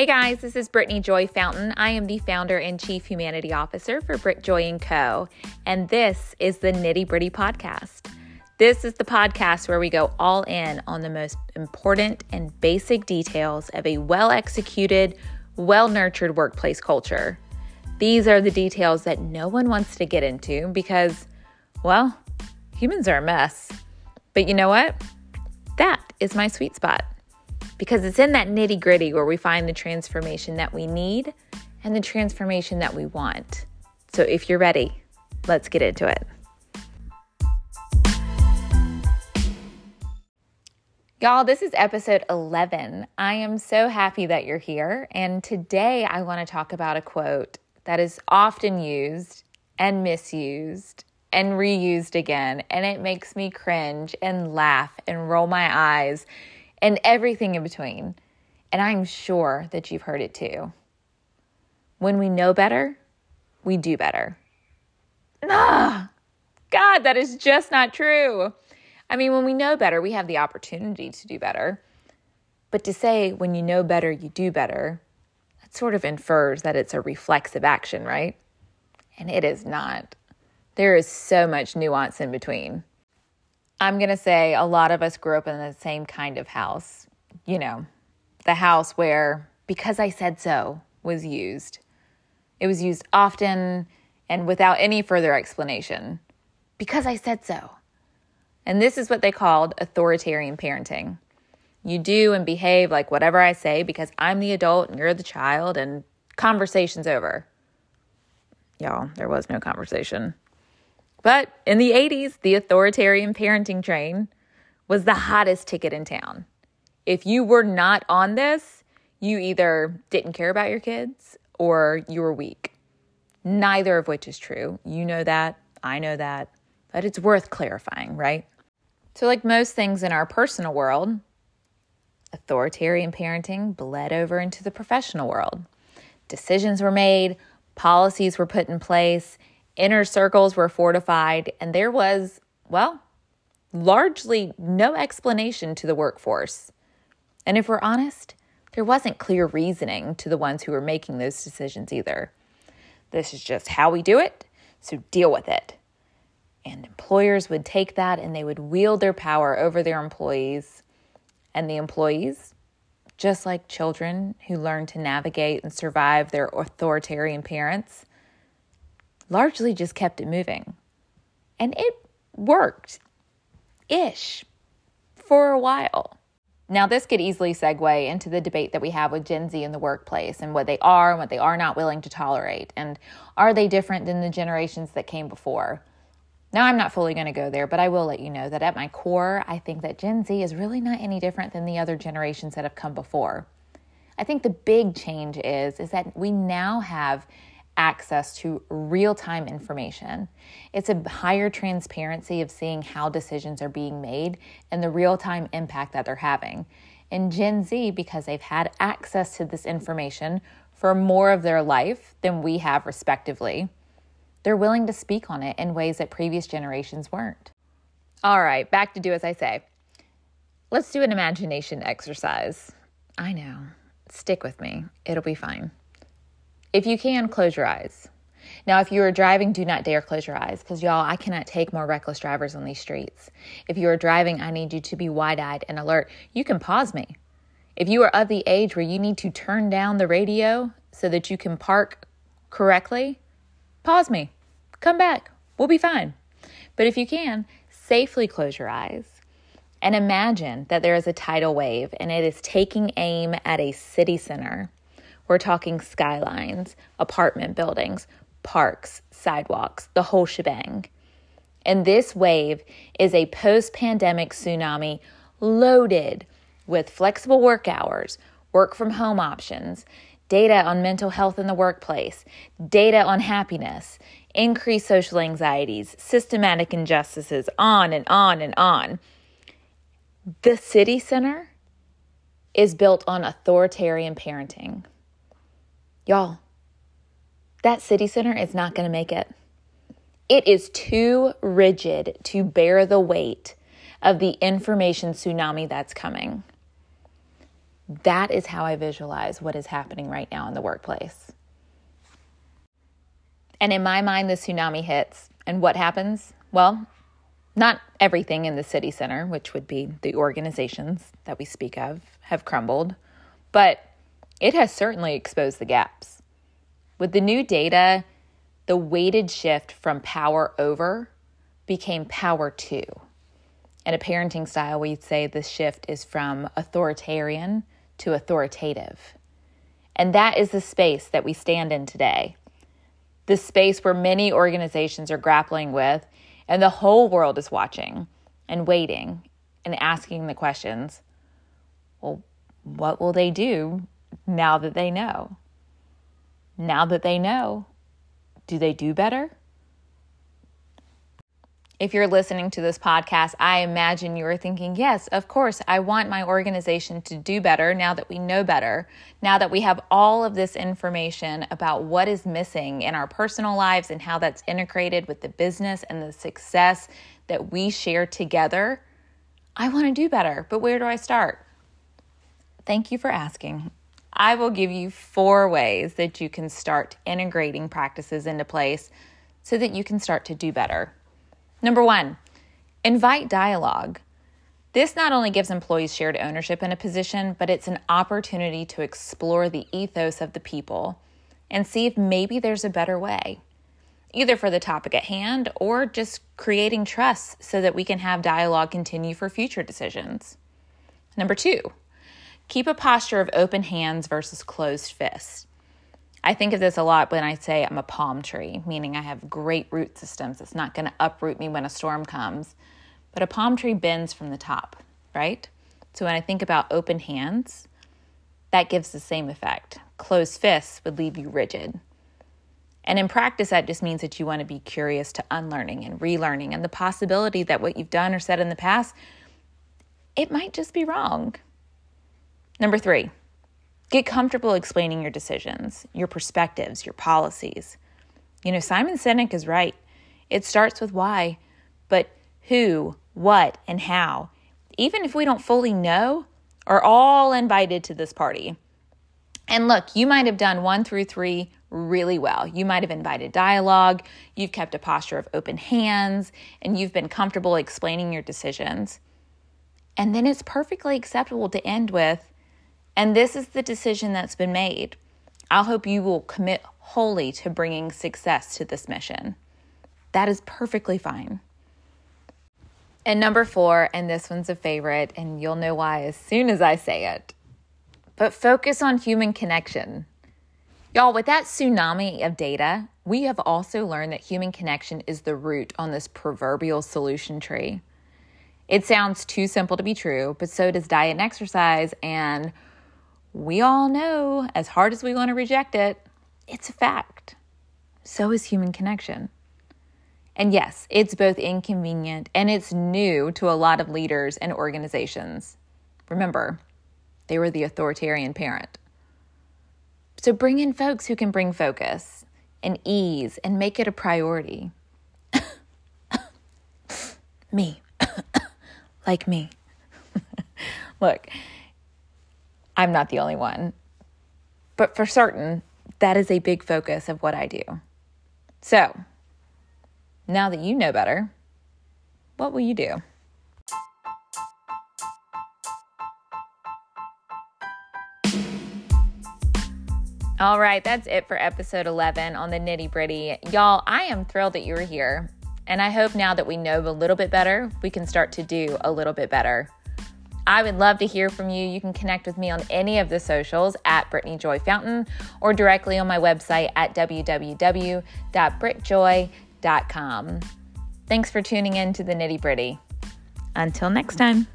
Hey guys, this is Brittany Joy Fountain. I am the founder and chief humanity officer for Britt Joy & Co. And this is the Nitty Gritty Podcast. This is the podcast where we go all in on the most important and basic details of a well executed, well nurtured workplace culture. These are the details that no one wants to get into because, well, humans are a mess. But you know what? That is my sweet spot because it's in that nitty gritty where we find the transformation that we need and the transformation that we want. So if you're ready, let's get into it. Y'all, this is episode 11. I am so happy that you're here. And today I want to talk about a quote that is often used and misused and reused again. And it makes me cringe and laugh and roll my eyes and everything in between. And I'm sure that you've heard it too. When we know better, we do better. Ah, God, that is just not true. I mean, when we know better, we have the opportunity to do better. But to say when you know better, you do better, that sort of infers that it's a reflexive action, right? And it is not. There is so much nuance in between. I'm going to say a lot of us grew up in the same kind of house. You know, the house where because I said so was used. It was used often and without any further explanation. Because I said so. And this is what they called authoritarian parenting. You do and behave like whatever I say because I'm the adult and you're the child, and conversation's over. Y'all, there was no conversation. But in the 80s, the authoritarian parenting train was the hottest ticket in town. If you were not on this, you either didn't care about your kids or you were weak. Neither of which is true. You know that. I know that. But it's worth clarifying, right? So, like most things in our personal world, authoritarian parenting bled over into the professional world. Decisions were made, policies were put in place, Inner circles were fortified, and there was, well, largely no explanation to the workforce. And if we're honest, there wasn't clear reasoning to the ones who were making those decisions either. This is just how we do it, so deal with it. And employers would take that and they would wield their power over their employees. And the employees, just like children who learn to navigate and survive their authoritarian parents, largely just kept it moving. And it worked ish for a while. Now, this could easily segue into the debate that we have with Gen Z in the workplace and what they are and what they are not willing to tolerate. And are they different than the generations that came before? Now, I'm not fully going to go there, but I will let you know that at my core, I think that Gen Z is really not any different than the other generations that have come before. I think the big change is is that we now have access to real time information. It's a higher transparency of seeing how decisions are being made and the real time impact that they're having. In Gen Z, because they've had access to this information for more of their life than we have, respectively, they're willing to speak on it in ways that previous generations weren't. All right, back to do as I say. Let's do an imagination exercise. I know. Stick with me, it'll be fine. If you can, close your eyes. Now, if you are driving, do not dare close your eyes because, y'all, I cannot take more reckless drivers on these streets. If you are driving, I need you to be wide eyed and alert. You can pause me. If you are of the age where you need to turn down the radio so that you can park correctly, pause me. Come back. We'll be fine. But if you can, safely close your eyes and imagine that there is a tidal wave and it is taking aim at a city center we're talking skylines, apartment buildings, parks, sidewalks, the whole shebang. And this wave is a post pandemic tsunami loaded with flexible work hours, work from home options, data on mental health in the workplace, data on happiness, increased social anxieties, systematic injustices, on and on and on. The city center is built on authoritarian parenting. Y'all, that city center is not going to make it. It is too rigid to bear the weight of the information tsunami that's coming. That is how I visualize what is happening right now in the workplace. And in my mind, the tsunami hits. And what happens? Well, not everything in the city center, which would be the organizations that we speak of, have crumbled, but it has certainly exposed the gaps. With the new data, the weighted shift from power over became power to. In a parenting style, we'd say the shift is from authoritarian to authoritative. And that is the space that we stand in today. The space where many organizations are grappling with, and the whole world is watching and waiting and asking the questions well, what will they do now that they know? Now that they know, do they do better? If you're listening to this podcast, I imagine you are thinking, yes, of course, I want my organization to do better now that we know better, now that we have all of this information about what is missing in our personal lives and how that's integrated with the business and the success that we share together. I want to do better, but where do I start? Thank you for asking. I will give you four ways that you can start integrating practices into place so that you can start to do better. Number one, invite dialogue. This not only gives employees shared ownership in a position, but it's an opportunity to explore the ethos of the people and see if maybe there's a better way, either for the topic at hand or just creating trust so that we can have dialogue continue for future decisions. Number two, keep a posture of open hands versus closed fists. I think of this a lot when I say I'm a palm tree, meaning I have great root systems. It's not going to uproot me when a storm comes. But a palm tree bends from the top, right? So when I think about open hands, that gives the same effect. Closed fists would leave you rigid. And in practice, that just means that you want to be curious to unlearning and relearning and the possibility that what you've done or said in the past, it might just be wrong. Number three, Get comfortable explaining your decisions, your perspectives, your policies. You know, Simon Sinek is right. It starts with why, but who, what, and how, even if we don't fully know, are all invited to this party. And look, you might have done one through three really well. You might have invited dialogue, you've kept a posture of open hands, and you've been comfortable explaining your decisions. And then it's perfectly acceptable to end with, and this is the decision that's been made. I hope you will commit wholly to bringing success to this mission. That is perfectly fine. And number four, and this one's a favorite, and you'll know why as soon as I say it. But focus on human connection. Y'all, with that tsunami of data, we have also learned that human connection is the root on this proverbial solution tree. It sounds too simple to be true, but so does diet and exercise and we all know, as hard as we want to reject it, it's a fact. So is human connection. And yes, it's both inconvenient and it's new to a lot of leaders and organizations. Remember, they were the authoritarian parent. So bring in folks who can bring focus and ease and make it a priority. me. like me. Look, I'm not the only one. But for certain, that is a big focus of what I do. So, now that you know better, what will you do? All right, that's it for episode 11 on the nitty gritty. Y'all, I am thrilled that you're here. And I hope now that we know a little bit better, we can start to do a little bit better. I would love to hear from you. You can connect with me on any of the socials at Brittany Joy Fountain or directly on my website at www.brittjoy.com. Thanks for tuning in to the nitty gritty. Until next time.